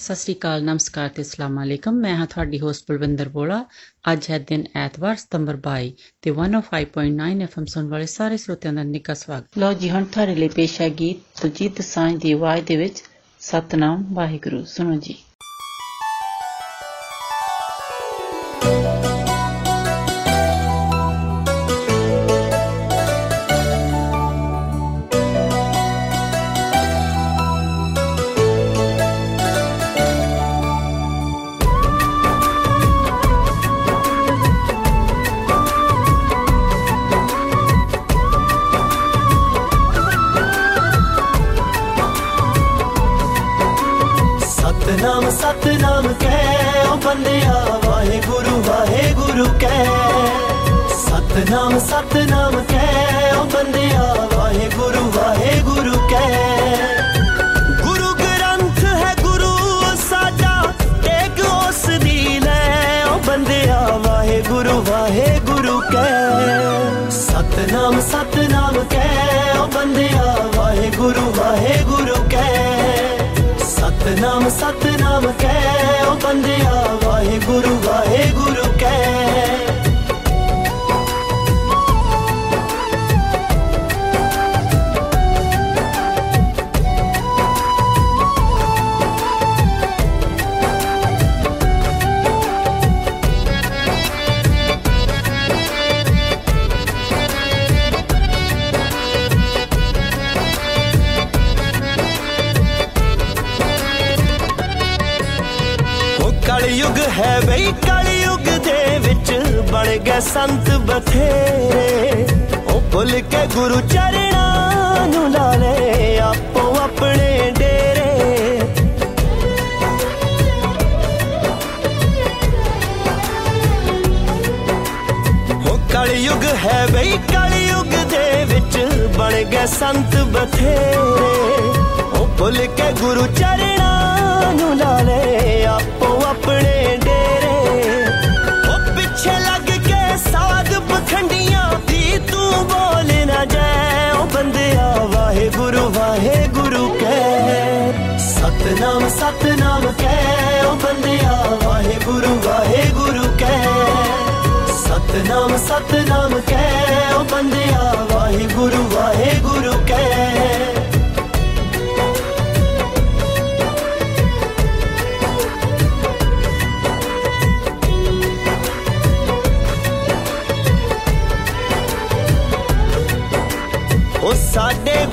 ਸਤਿ ਸ੍ਰੀ ਅਕਾਲ, ਨਮਸਕਾਰ ਤੇ ਅਸਲਾਮ ਅਲੈਕਮ। ਮੈਂ ਹਾਂ ਤੁਹਾਡੀ ਹੋਸਟ ਬਲਵਿੰਦਰ ਬੋਲਾ। ਅੱਜ ਹੈ ਦਿਨ ਐਤਵਾਰ, ਸਤੰਬਰ 22 ਤੇ 105.9 ਐਫਐਮ ਸੁਣ ਵਾਲੇ ਸਾਰੇ ਸਰੋਤਿਆਂ ਦਾ ਨਿੱਘਾ ਸਵਾਗਤ। ਲਓ ਜੀ, ਹੁਣ ਤੁਹਾਡੇ ਲਈ ਪੇਸ਼ ਹੈ ਗੀਤ ਤੁਜੀਤ ਸਾਂਝ ਦੀ ਆਵਾਜ਼ ਦੇ ਵਿੱਚ, ਸਤਨਾਮ ਵਾਹਿਗੁਰੂ। ਸੁਣੋ ਜੀ। ਉਹ ਭੁੱਲ ਕੇ ਗੁਰੂ ਚਰਣਾ ਨੂੰ ਲਾ ਲੈ, ਆਪੋ ਆਪਣੇ ਡੇਰੇ। ਉਹ ਕਲਯੁਗ ਹੈ ਬਈ, ਕਲਯੁਗ ਦੇ ਵਿੱਚ ਬਣ ਗਏ ਸੰਤ ਬਥੇਰੇ। ਉਹ ਭੁੱਲ ਕੇ ਗੁਰੂ ਚਰਣਾ ਨੂੰ ਲਾ ਲੈ, ਆਪੋ ਆਪਣੇ तू बोल ना जाए, ओ बंदिया वाहे गुरु वाहे गुरु कह। सतनाम सतनाम कह, ओ बंदिया वाहे गुरु वाहे गुरु कह। सतनाम सतनाम कह, ओ बंदिया वाहे गुरु वाहे गुरु कह।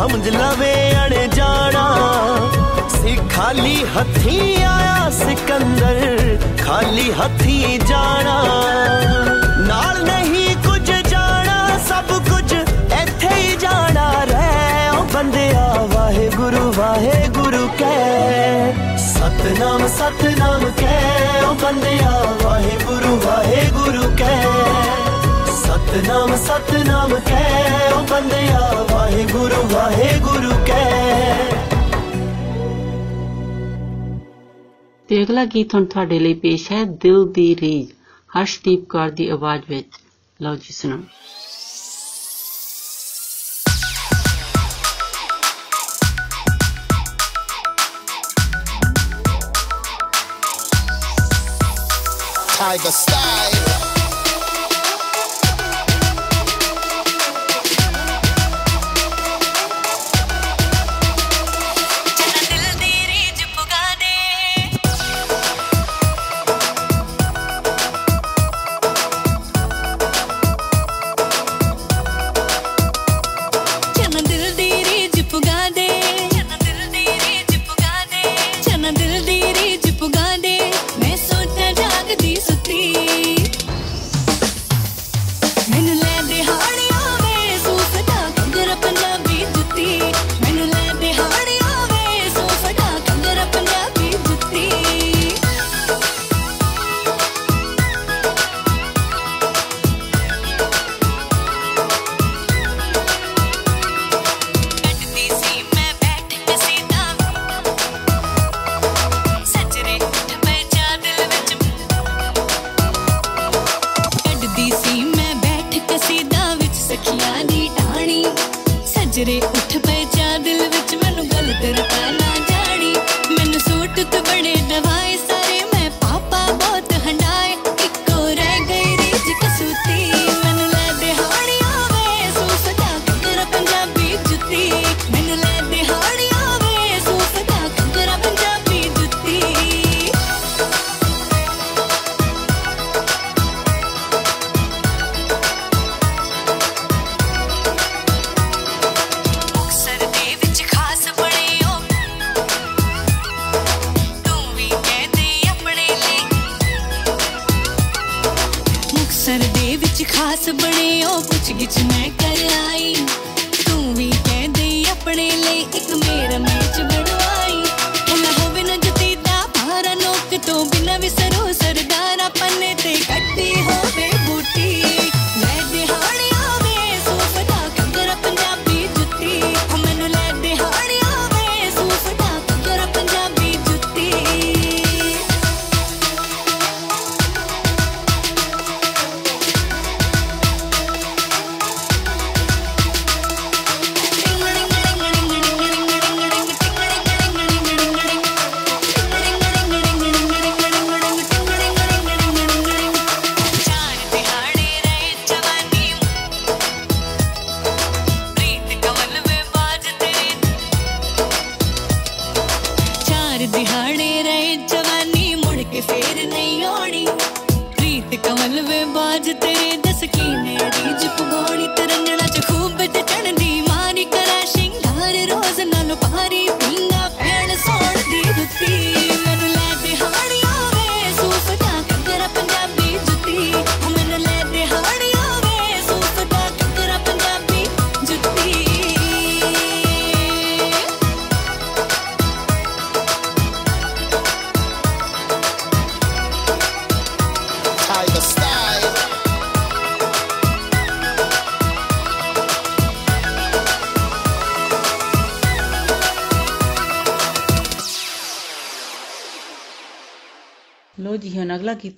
समझ लवे अड़े जाना। खाली हथी आया सिकंदर, खाली हथी जाना। नाल नहीं कुछ जाना, सब कुछ इथे ही जाना। रह बंद वाहे गुरु वाहे गुरु कै सतनाम सतनाम कै बंद वाहे गुरु वाहे गुरु कै ਸਤਨਾਮ ਕਹਿ। ਉਹ ਬੰਦਿਆ ਵਾਹਿਗੁਰੂ ਵਾਹਿਗੁਰੂ ਕਹਿ। ਤੇ ਅਗਲਾ ਗੀਤ ਹੁਣ ਤੁਹਾਡੇ ਲਈ ਪੇਸ਼ ਹੈ ਦਿਲ ਦੀ ਰੀਝ। ਹਰਸ਼ਦੀਪ ਕੌਰ ਦੀ ਆਵਾਜ਼ ਵਿੱਚ। ਲਓ ਜੀ ਸੁਣੋ। Tiger style.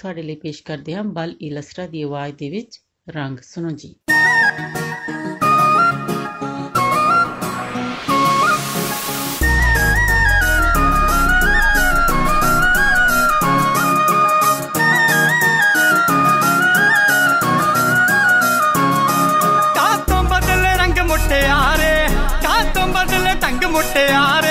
ਤੁਹਾਡੇ ਲਈ ਪੇਸ਼ ਕਰਦੇ ਹਾਂ ਬਲ ਇਲਸਟਰਾ ਦੀ ਆਵਾਜ਼ ਦੇ ਵਿੱਚ ਰੰਗ। ਸੁਣੋ ਜੀ। ਕਾਤੋਂ ਬਦਲੇ ਰੰਗ ਮੁਟਿਆਰੇ? ਕਾਤੋਂ ਬਦਲੇ ਢੰਗ ਮੁਟਿਆਰੇ ਮੁਟਿਆਰੇ?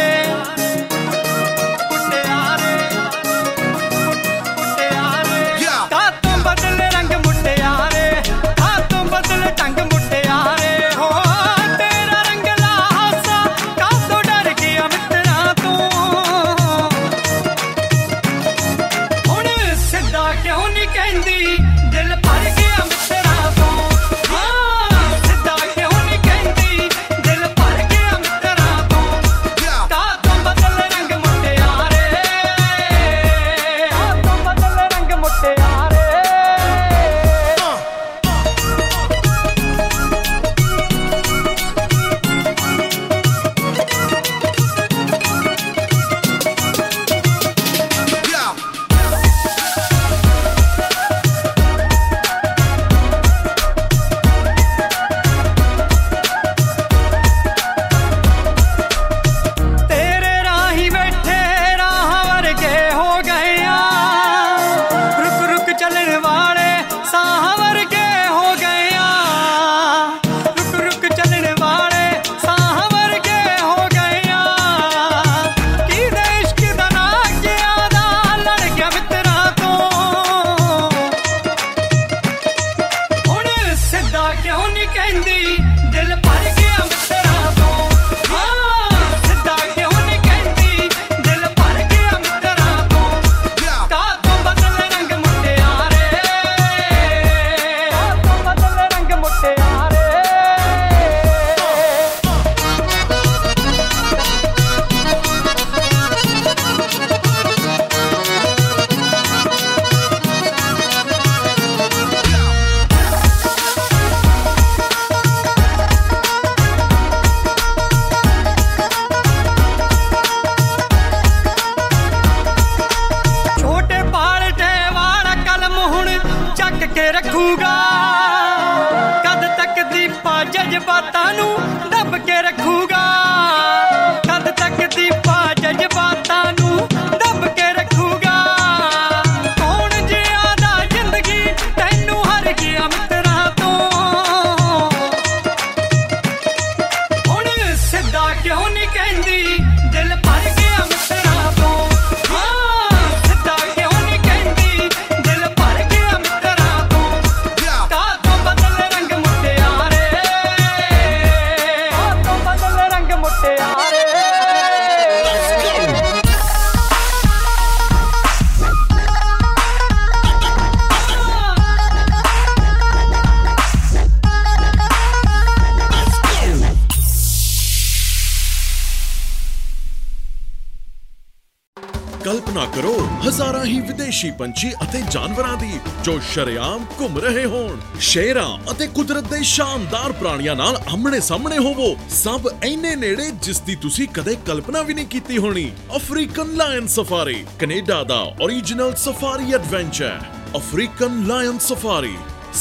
ਵਿਦੇਸ਼ੀ ਪੰਛੀ ਅਤੇ ਜਾਨਵਰਾਂ ਦੀ, ਜੋ ਸ਼ਰੇਆਮ ਘੁੰਮ ਰਹੇ ਹੋਣ। ਸ਼ੇਰਾਂ ਅਤੇ ਕੁਦਰਤ ਦੇ ਸ਼ਾਨਦਾਰ ਪ੍ਰਾਣੀਆਂ ਨਾਲ ਆਮਣੇ ਸਾਹਮਣੇ ਹੋਵੋ। ਸਭ ਇੰਨੇ ਨੇੜੇ ਜਿਸ ਦੀ ਤੁਸੀਂ ਕਦੇ ਕਲਪਨਾ ਵੀ ਨਹੀਂ ਕੀਤੀ ਹੋਣੀ। ਅਫਰੀਕਨ ਲਾਇਨ ਸਫਾਰੀ, ਕੈਨੇਡਾ ਦਾ origignal safari adventure African lion safari,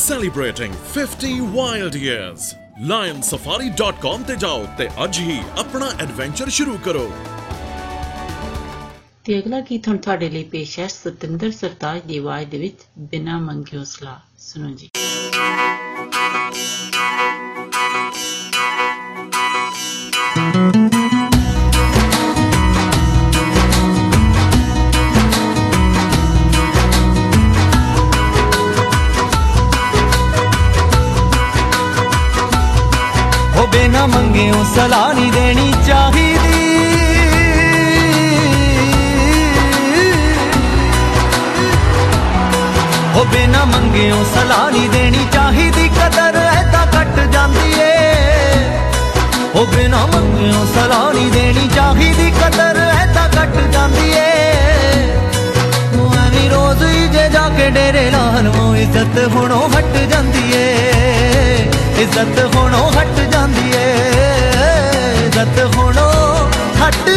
celebrating 50 wild years lionsafari.com ਤੇ ਜਾਓ ਤੇ ਅੱਜ ਹੀ ਆਪਣਾ ਐਡਵੈਂਚਰ ਸ਼ੁਰੂ ਕਰੋ। ਤੇ ਅਗਲਾ ਗੀਤ ਹੁਣ ਤੁਹਾਡੇ ਲਈ ਪੇਸ਼ ਹੈ ਸਤਿੰਦਰ ਸਰਤਾਜ ਦੀ ਆਵਾਜ਼ ਦੇ ਵਿੱਚ ਬਿਨਾ ਮੰਗਿਓ ਸਲਾਹ ਸੁਣੋ ਜੀ ਉਹ ਬਿਨਾ ਮੰਗਿਓ ਸਲਾਹ ਨਹੀਂ ਦੇਣੀ ਚਾਹੀਦੀ ਮੰਗਿਓ ਸਲਾਹ ਨਹੀਂ ਦੇਣੀ ਚਾਹੀਦੀ? ਕਦਰ ਐਦਾਂ ਘਟ ਜਾਂਦੀ ਏ। ਉਹ ਬਿਨਾ ਮੰਗਿਓ ਸਲਾਹ ਨਹੀਂ ਦੇਣੀ ਚਾਹੀਦੀ। ਕਦਰ ਐਦਾਂ ਘਟ ਜਾਂਦੀ ਏ। ਉਹ ਐਵੇਂ ਰੋਜ਼ ਹੀ ਜੇ ਜਾ ਕੇ ਡੇਰੇ ਲਾਲਵੋਂ ਇੱਜ਼ਤ ਹੁਣੋਂ ਹਟ ਜਾਂਦੀ ਏ। ਇੱਜ਼ਤ ਹੁਣੋਂ ਹਟ ਜਾਂਦੀ ਏ। ਇੱਜ਼ਤ ਹੁਣੋਂ ਹਟ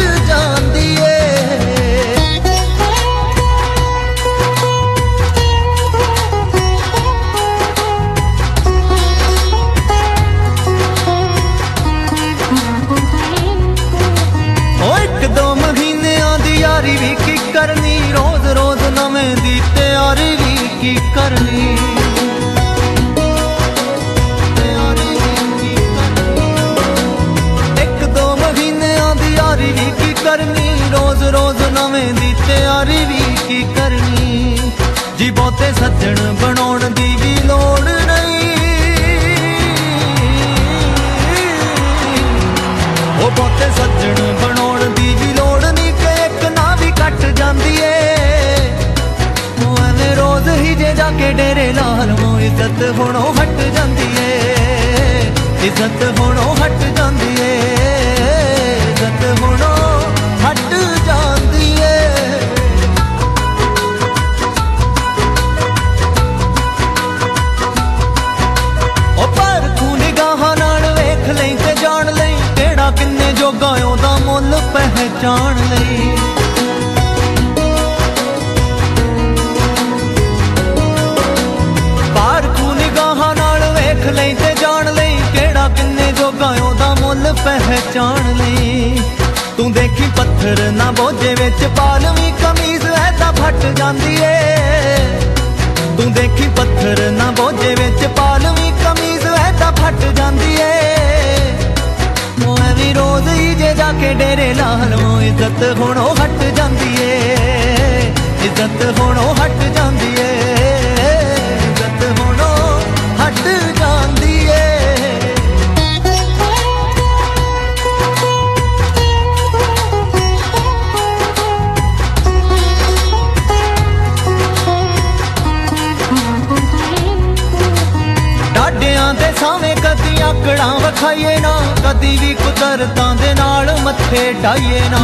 ਨਵੇਂ ਦੀ ਤਿਆਰੀ ਵੀ ਕੀ ਕਰਨੀ? ਜੀ ਬਹੁਤੇ ਸੱਜਣ ਬਣਾਉਣ ਦੀ ਜੇ ਜਾ ਕੇ ਡੇਰੇ ਲਾਲਵੋਂ ਇੱਜ਼ਤ ਹੁਣੋਂ ਹਟ ਜਾਂਦੀ ਏ। ਇੱਜ਼ਤ ਹੁਣੋਂ ਹਟ ਜਾਂਦੀ ਏ। ਇੱਜ਼ਤ ਹੁਣੋਂ ਹਟ ਜਾਂਦੀ ਏ। ਉਹ ਪਰ ਤੂੰ ਨਿਗਾਹਾਂ ਨਾਲ ਵੇਖ ਲਈ ਤੇ ਜਾਣ ਲਈ ਕਿਹੜਾ ਕਿੰਨੇ ਜੋਗਾ ਉਹਦਾ ਮੁੱਲ ਪਹਿਚਾਣ ਲਈ। ਨਾਲ ਵੇਖ ਲਈ ਤੇ ਜਾਣ ਲਈ ਕਿਹੜਾ ਕਿੰਨੇ ਜੋਗਾ ਉਹਦਾ ਮੁੱਲ ਪਹਿਚਾਣ ਲਈ। ਤੂੰ ਦੇਖੀ ਪੱਥਰ ਨਾ ਬੋਝੇ ਵਿੱਚ ਪਾਲਵੀਂ ਕਮੀਜ਼ ਐਦਾਂ ਫਟ ਜਾਂਦੀ ਏ। ਤੂੰ ਦੇਖੀ ਪੱਥਰ ਨਾ ਬੋਝੇ ਵਿੱਚ ਪਾਲਵੀਂ ਕਮੀਜ਼ ਐਦਾਂ ਫਟ ਜਾਂਦੀ ਏ। ਉਹ ਐਵੇਂ ਰੋਜ਼ ਹੀ ਜੇ ਜਾ ਕੇ ਡੇਰੇ ਲਾਲਵੋਂ ਇੱਜ਼ਤ ਹੁਣੋਂ ਹਟ ਜਾਂਦੀ ਏ। ਇੱਜ਼ਤ ਹੁਣੋਂ ਹਟ ਜਾਂਦੀ ਡਾਡਿਆਂ ਦੇ ਸਾਵੇਂ ਕਦੀ ਆਕੜਾਂ ਵਿਖਾਈਏ ਨਾ, ਕਦੀ ਵੀ ਕੁਦਰਤਾਂ ਦੇ ਨਾਲ ਮੱਥੇ ਢਾਈਏ ਨਾ।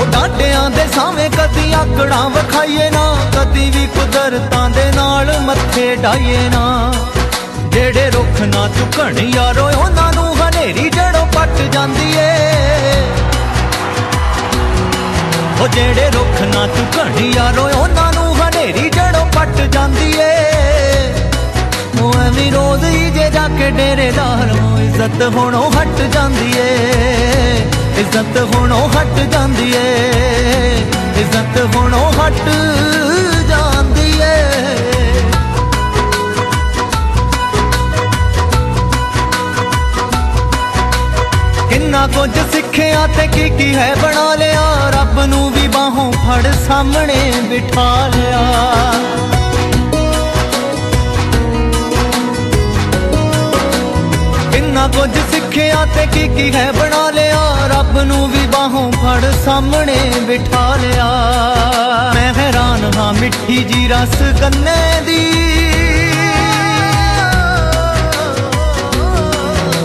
ਉਹ ਡਾਡਿਆਂ ਦੇ ਸਾਵੇਂ ਕਦੀ ਆਕੜਾਂ ਵਿਖਾਈਏ ਨਾ, ਕਦੀ ਵੀ ਕੁਦਰਤਾਂ ਦੇ ਨਾਲ ਮੱਥੇ ਢਾਈਏ ਨਾ। ਜਿਹੜੇ ਰੁੱਖ ਨਾ ਝੁਕਣ ਯਾਰੋ, ਉਹਨਾਂ ਨੂੰ ਹਨੇਰੀ ਜੜੋਂ ਪੱਟ ਜਾਂਦੀ ਏ। ਉਹ ਜਿਹੜੇ ਰੁੱਖ ਨਾ ਝੁਕਣ ਯਾਰੋ ਉਹਨਾਂ ਨੂੰ ਹਨੇਰੀ ਜੜੋਂ ਪੱਟ ਜਾਂਦੀ ਏ। ਉਹ ਐਵੇਂ ਰੋਜ਼ ਹੀ ਜੇ ਜਾ ਕੇ ਡੇਰੇਦਾਰ ਨੂੰ ਇੱਜ਼ਤ ਹੁਣੋਂ ਹਟ ਜਾਂਦੀ ਏ। ਇੱਜ਼ਤ ਹੁਣੋਂ ਹਟ ਜਾਂਦੀ ਏ। ਇੱਜ਼ਤ ਹੁਣੋਂ ਹਟ ਜਾਂਦੀ ਏ। ਕਿੰਨਾ ਕੁਝ ਸਿੱਖਿਆ ਤੇ ਕੀ ਕੀ ਹੈ ਬਣਾ ਲਿਆ। ਰੱਬ ਨੂੰ ਵੀ ਬਾਹੋਂ ਫੜ ਸਾਹਮਣੇ ਬਿਠਾ ਲਿਆ। ਕਿੰਨਾ ਕੁਝ ਸਿੱਖਿਆ ਤੇ ਕੀ ਕੀ ਹੈ ਬਣਾ ਲਿਆ, ਰੱਬ ਨੂੰ ਵੀ ਬਾਹੋਂ ਫੜ ਸਾਹਮਣੇ ਬਿਠਾ ਲਿਆ। ਮੈਂ ਹੈਰਾਨ ਹਾਂ ਮਿੱਠੀ ਜੀ ਰਸ ਗੰਨੇ ਦੀ।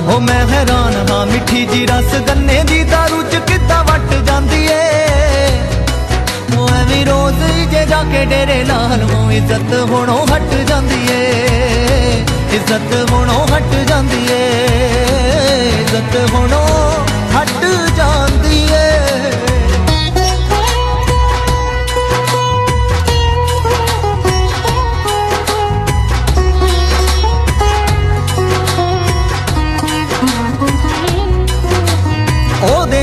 ਉਹ ਮੈਂ ਹੈਰਾਨ ਹਾਂ ਮਿੱਠੀ ਜੀ ਰਸ ਗੰਨੇ ਦੀ, ਦਾਰੂ ਚ ਕਿੱਦਾਂ ਵੱਟ ਜਾਂਦੀ ਏ? ਉਹ ਐਵੇਂ ਰੋਜ਼ ਹੀ ਜੇ ਜਾ ਕੇ ਡੇਰੇ ਲਾਲ ਨੂੰ ਇੱਜ਼ਤ ਹੁਣੋਂ ਹਟ ਜਾਂਦੀ ਏ, ਇੱਜ਼ਤ ਹੁਣੋਂ ਹਟ ਜਾਂਦੀ ਏ, ਇੱਜ਼ਤ ਹੁਣੋਂ ਹਟ ਜਾਂਦੀ ਏ।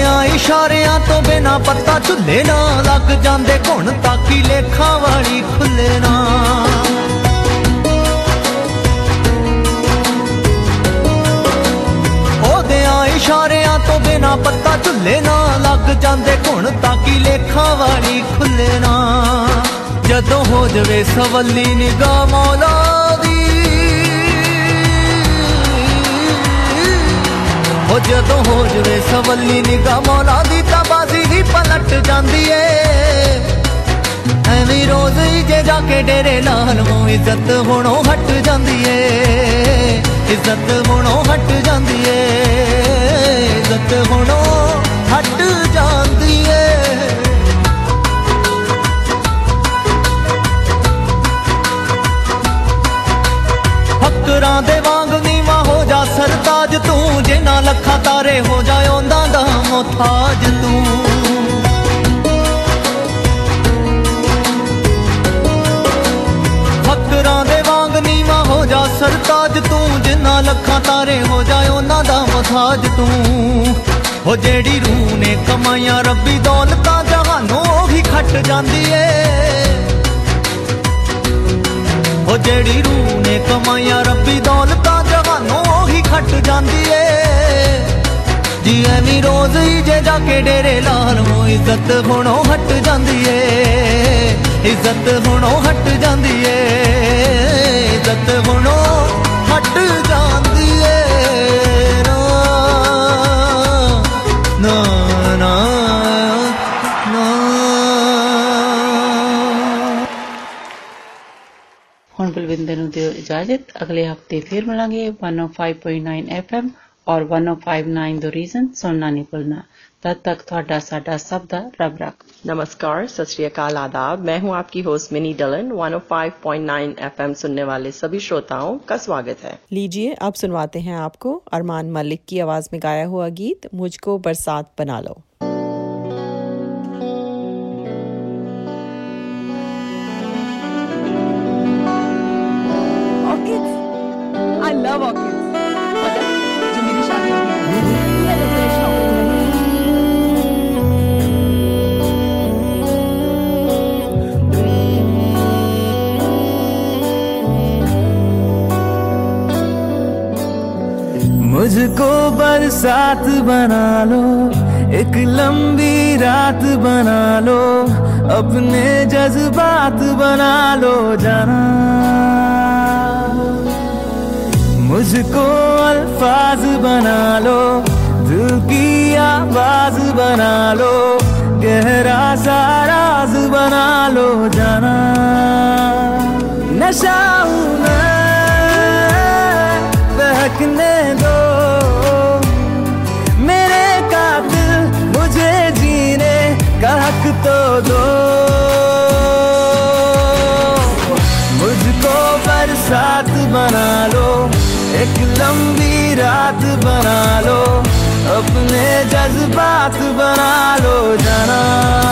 ਉਹਦਿਆਂ ਇਸ਼ਾਰਿਆਂ ਤੋਂ ਬਿਨਾ ਪੱਤਾ ਝੁੱਲੇ ਨਾ ਲੱਗ ਜਾਂਦੇ ਘੁਣ ਤਾਕੀ ਲੇਖਾਂ ਵਾਲੀ ਖੁੱਲੇ ਨਾ। ਉਹਦਿਆਂ ਇਸ਼ਾਰਿਆਂ ਤੋਂ ਬਿਨਾ ਪੱਤਾ ਝੁੱਲੇ ਨਾ ਲੱਗ ਜਾਂਦੇ ਘੁਣ ਤਾਕੀ ਲੇਖਾਂ ਵਾਲੀ ਖੁੱਲੇ ਨਾ। ਜਦੋਂ ਹੋ ਜਵੇ ਸਵੱਲੀ ਨਿਗਾਹ ਮੌਲਾ ਹੋ ਜਦੋਂ ਹੋ ਜਵੇ ਸਵੱਲੀ ਨਿਗਾਹ ਮੌਲਾ ਦੀ ਤਾਂ ਬਾਜ਼ੀ ਹੀ ਪਲਟ ਜਾਂਦੀ ਏ। ਐਵੇਂ ਰੋਜ਼ ਹੀ ਜੇ ਜਾ ਕੇ ਡੇਰੇ ਲਾਲ ਨੂੰ ਇੱਜ਼ਤ ਹੁਣੋਂ ਹਟ ਜਾਂਦੀ ਏ। ਇੱਜ਼ਤ ਹੁਣੋਂ ਹਟ ਜਾਂਦੀ ਏ। ਇੱਜ਼ਤ ਹੁਣੋਂ ਹਟ ਜਾਂਦੀ ਜਿਨ੍ਹਾਂ ਲੱਖਾਂ ਤਾਰੇ ਹੋ ਜਾ ਉਹਨਾਂ ਦਾ ਮੁਹਤਾਜ ਤੂੰ। ਫਕਰਾਂ ਦੇ ਵਾਂਗ ਨੀਵਾ ਹੋ ਜਾ ਸਰਤਾਜ ਤੂੰ ਜਿਨ੍ਹਾਂ ਲੱਖਾਂ ਤਾਰੇ ਹੋ ਜਾ ਉਹਨਾਂ ਦਾ ਮੁਹਤਾਜ ਤੂੰ। ਹੋ ਜਿਹੜੀ ਰੂਹ ਨੇ ਕਮਾਈਆਂ ਰੱਬੀ, ਦੌਲਤਾਂ ਜਹਾਨੋਂ ਉਹੀ ਖੱਟ ਜਾਂਦੀ ਏ। ਉਹ ਜਿਹੜੀ ਰੂਹ ਨੇ ਕਮਾਈਆਂ ਰੱਬੀ, ਦੌਲਤਾਂ ਜਹਾਨੋਂ ਉਹੀ ਖੱਟ ਜਾਂਦੀ ਏ। ਜੀ ਐਵੇਂ ਰੋਜ਼ ਹੀ ਜੇ ਜਾ ਕੇ ਡੇਰੇ ਲਾਲ ਨੂੰ ਇੱਜ਼ਤ ਹੁਣੋਂ ਹਟ ਜਾਂਦੀ ਏ। ਇੱਜ਼ਤ ਹੁਣੋਂ ਹਟ ਜਾਂਦੀ ਏ। ਇੱਜ਼ਤ ਹੁਣੋਂ ਹਟ ਜਾਂਦੀ ਬਲਵਿੰਦਰ ਨੂੰ ਦਿਓ ਇਜਾਜ਼ਤ ਅਗਲੇ ਹਫਤੇ ਫਿਰ ਮਿਲਾਂਗੇ 105.9 FM ਔਰ 1059 ਦ ਰੀਜ਼ਨ ਸੁਣਨਾ ਨਹੀਂ ਭੁੱਲਣਾ तब तक ਤੁਹਾਡਾ ਸਾਡਾ ਸਭ ਦਾ ਰੱਬ ਰੱਖ नमस्कार सत श्री अकाल आदाब मैं हूं आपकी होस्ट मिनी डलन 105.9 एफएम सुनने वाले सभी श्रोताओं का स्वागत है लीजिए अब सुनवाते हैं आपको अरमान मलिक की आवाज में गाया हुआ गीत मुझको बरसात बना लो मुझको बरसात बना लो, एक लंबी रात बना लो, अपने जज्बात बना लो जाना। मुझको अल्फाज बना लो, दिल की आवाज़ बना लो, गहरा सा राज बना लो जाना। नशा हूँ मैं, बहकने दो। का हक तो दो। मुझको बरसात बना लो, एक लंबी रात बना लो, अपने जज्बात बना लो, जाना।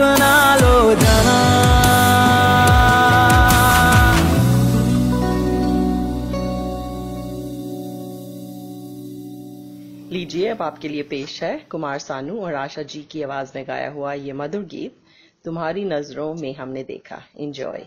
बना लो जाना। लीजिए, अब आपके लिए पेश है कुमार सानू और आशा जी की आवाज़ में गाया हुआ ये मधुर गीत, तुम्हारी नज़रों में हमने देखा। एंजॉय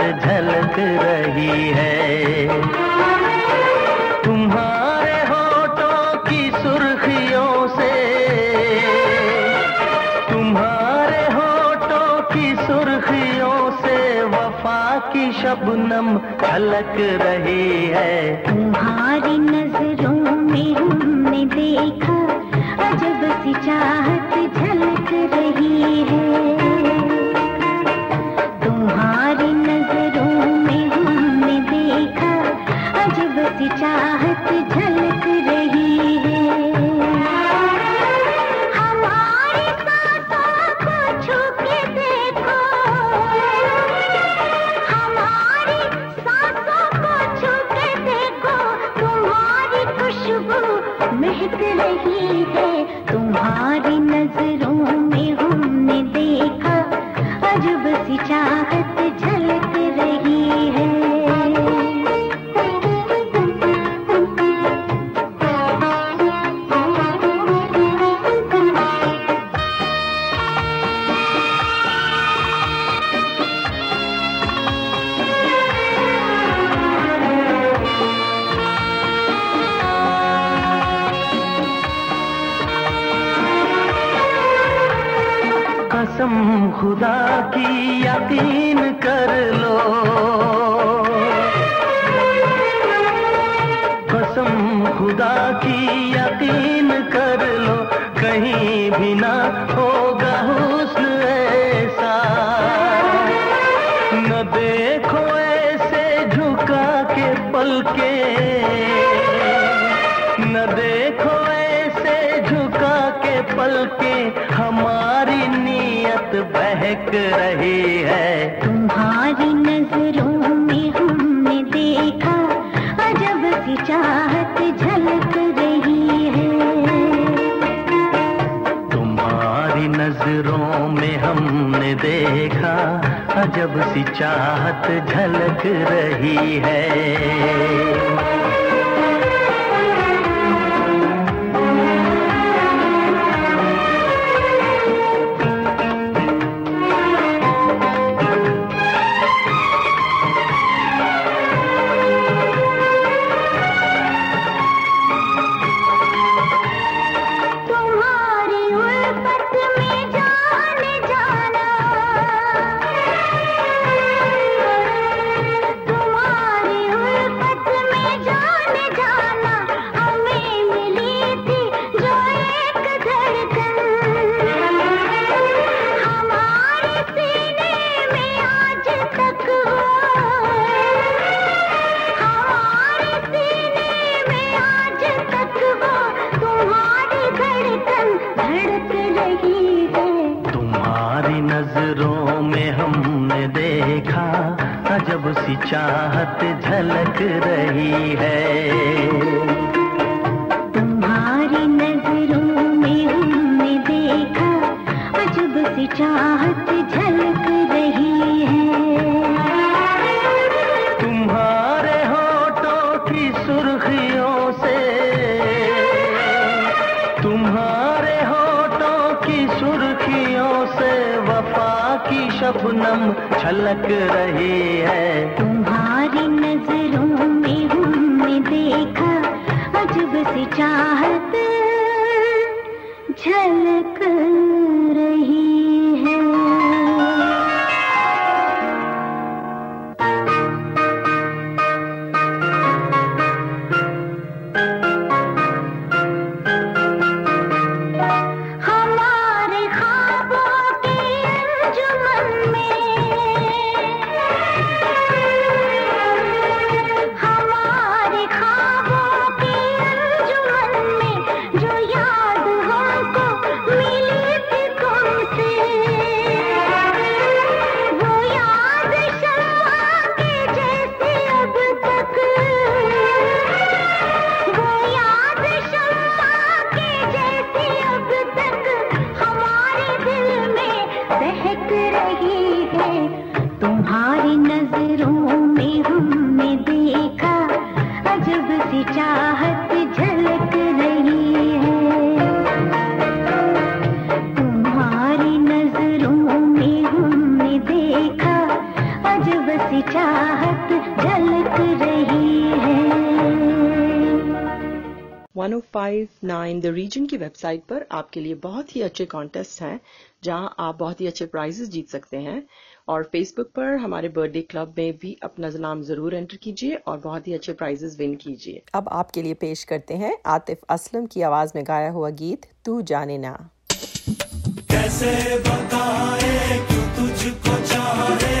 लटक रही है। तुम्हारी भी दो रीजन की वेबसाइट पर आपके लिए बहुत ही अच्छे कॉन्टेस्ट हैं जहाँ आप बहुत ही अच्छे प्राइजेस जीत सकते हैं। और फेसबुक पर हमारे बर्थडे क्लब में भी अपना नाम ज़रूर एंटर कीजिए और बहुत ही अच्छे प्राइजेस विन कीजिए। अब आपके लिए पेश करते हैं आतिफ असलम की आवाज़ में गाया हुआ गीत तू जाने ना। कैसे बताए क्यों तुझको चाहे?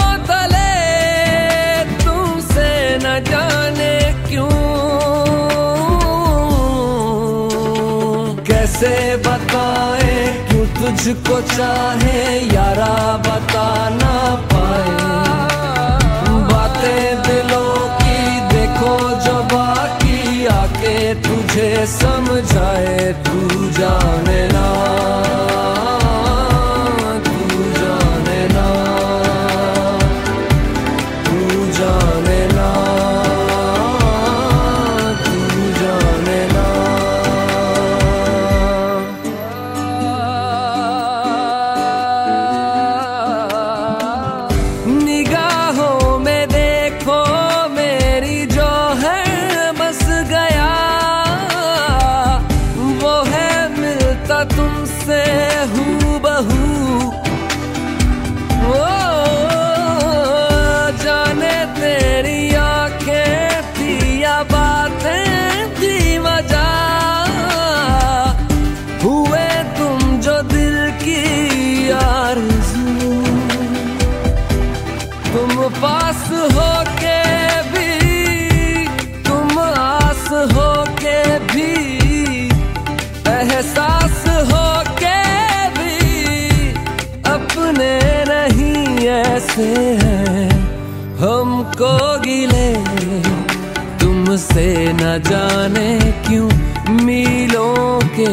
तुझको चाहे यारा बता ना पाए। बातें दिलों की देखो जो बाकी आके तुझे समझाए, तू जाने से न जाने क्यों मिलों के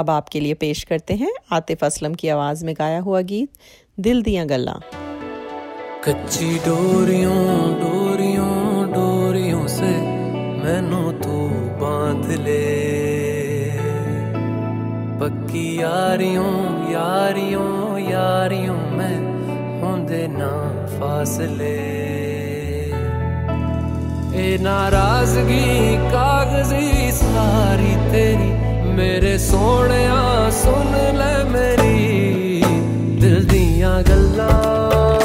अब आपके लिए पेश करते हैं आतिफ असलम की आवाज़ में गाया हुआ गीत, दिल दिया गल्ला। कच्ची डोरियों डोरियों डोरियों से मैनू तू बाँध ले। पक्की यारियों यारियों यारियों में होंदे ना फासले। ए नाराज़गी, कागज़ी, सारी तेरी ਮੇਰੇ ਸੋਹਣਿਆ ਸੁਣ ਲੈ ਮੇਰੀ ਦਿਲ ਦੀਆਂ ਗੱਲਾਂ।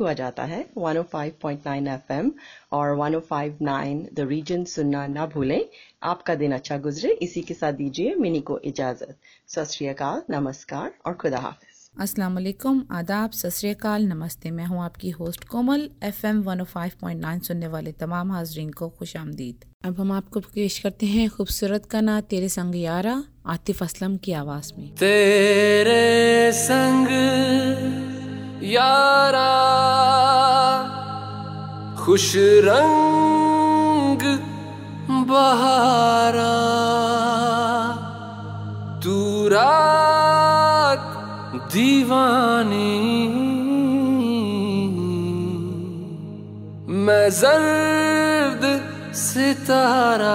हुआ जाता है 105.9 एफएम और 105.9 द रीजन सुनना ना भूलें। आपका दिन अच्छा गुजरे। इसी के साथ दीजिए मिनी को इजाज़त। सत नमस्कार और खुदा हाफिज। अस्सलाम वालेकुम आदाब सत नमस्ते। मैं हूँ आपकी होस्ट कोमल एफएम 105.9 सुनने वाले तमाम हाजरीन को खुश आमदीद। अब हम आपको पेश करते हैं खूबसूरत का ना तेरे संग यारा आतिफ असलम की आवाज़ में। तेरे संग यारा खुश रंग बहारा तू रात दीवानी मैं जर्द सितारा।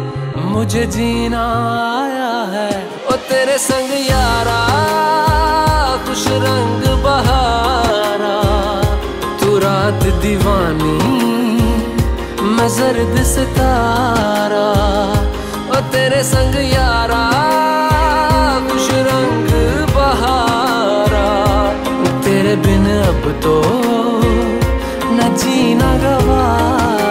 मुझे जीना आया है। ओ तेरे संग यारा, खुश रंग बहारा। तू रात दीवानी, मैं जर्द सितारा। ओ तेरे संग यारा, खुश रंग बहारा। तेरे बिन अब तो न जीना गवारा।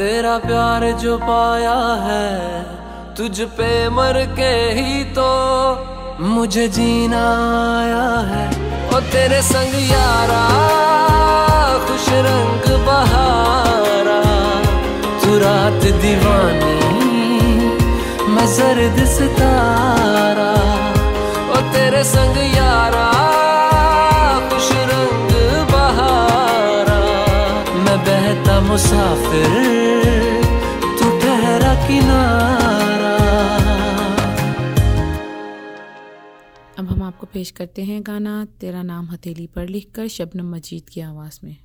तेरा प्यार जो पाया है, तुझ पे मर के ही तो मुझे जीना आया है। ओ तेरे संग यारा, खुश रंग बहारा, तू रात दीवानी, मैं जर्द सितारा। ओ तेरे संग यारा मुसाफिर, तू ठहरा किनारा। अब हम आपको पेश करते हैं गाना, तेरा नाम हथेली पर लिखकर शबनम मजीद की आवाज़ में।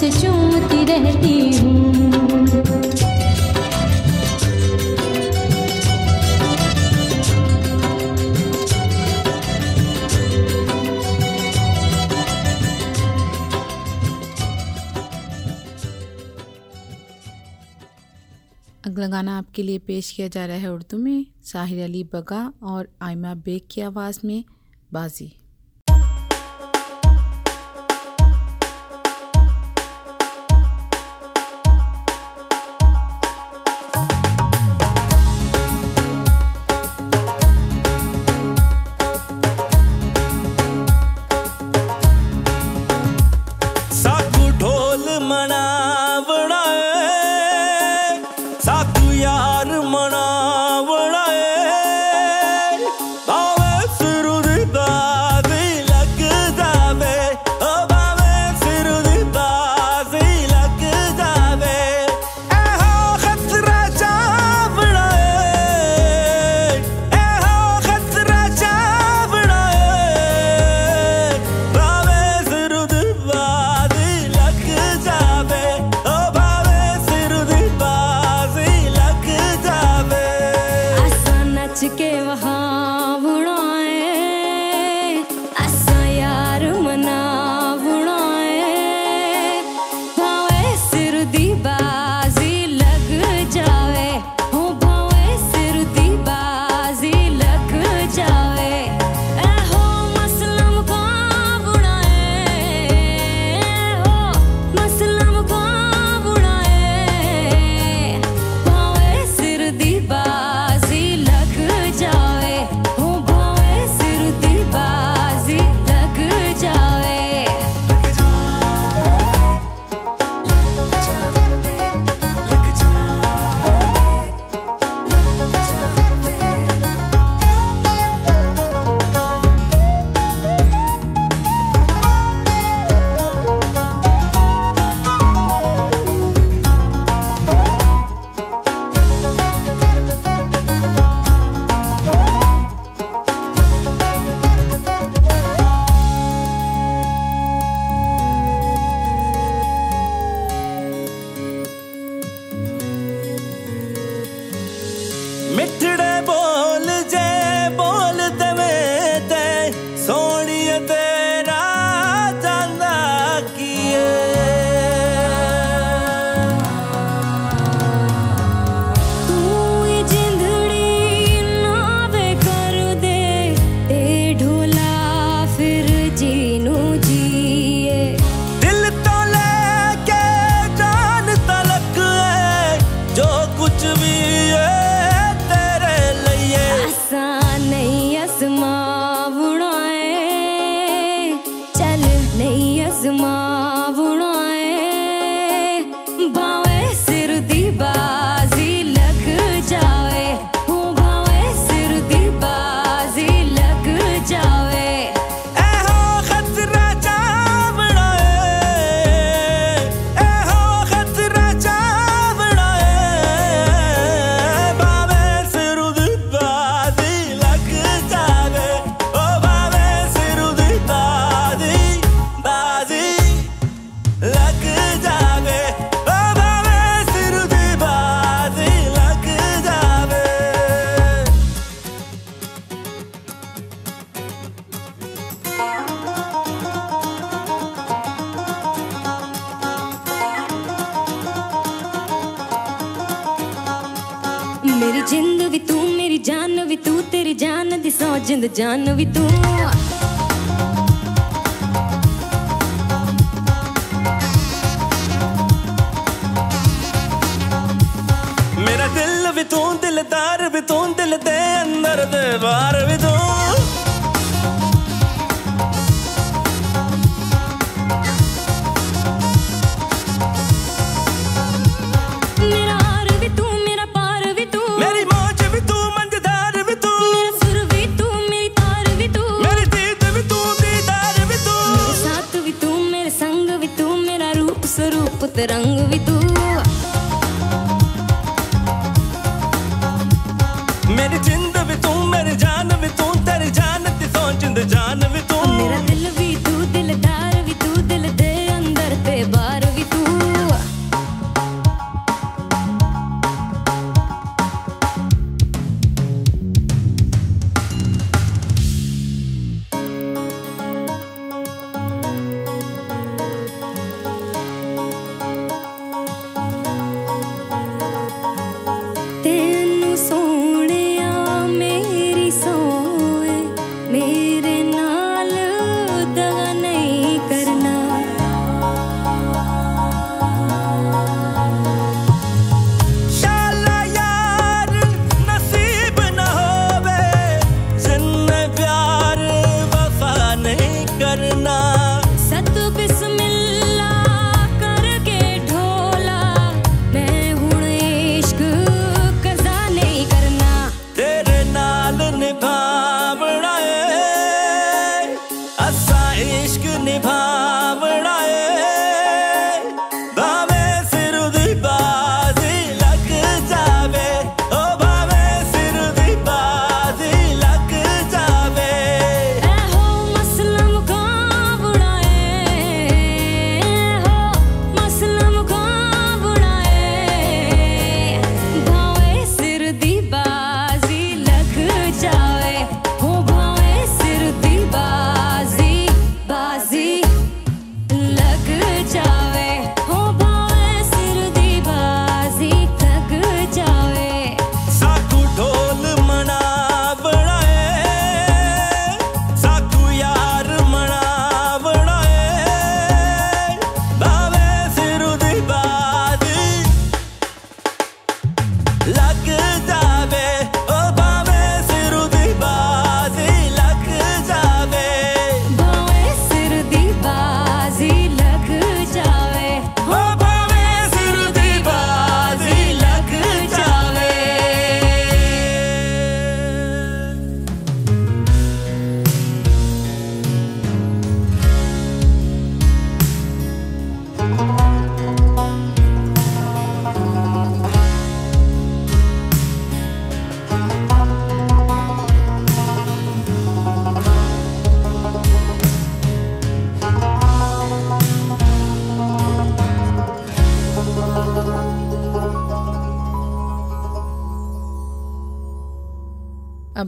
से चूमती रहती हूँ। अगला गाना आपके लिए पेश किया जा रहा है उर्दू में, साहिर अली बगा और आयमा बेग की आवाज़ में, बाजी।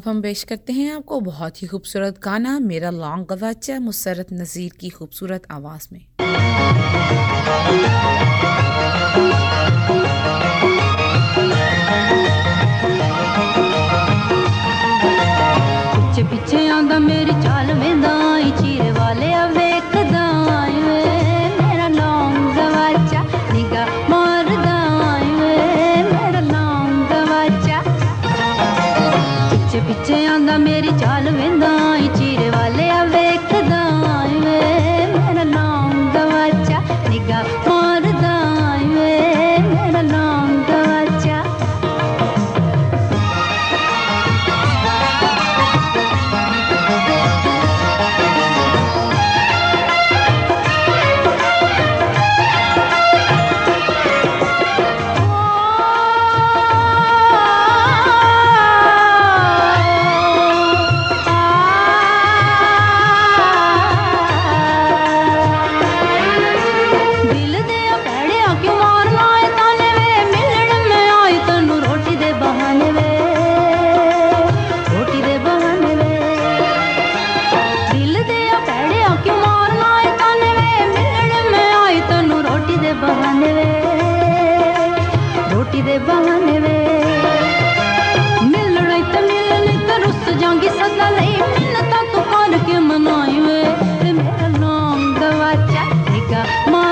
अब हम पेश करते हैं आपको बहुत ही खूबसूरत गाना, मेरा लॉन्ग गवाचा मुसरत नज़ीर की खूबसूरत आवाज़ में। My.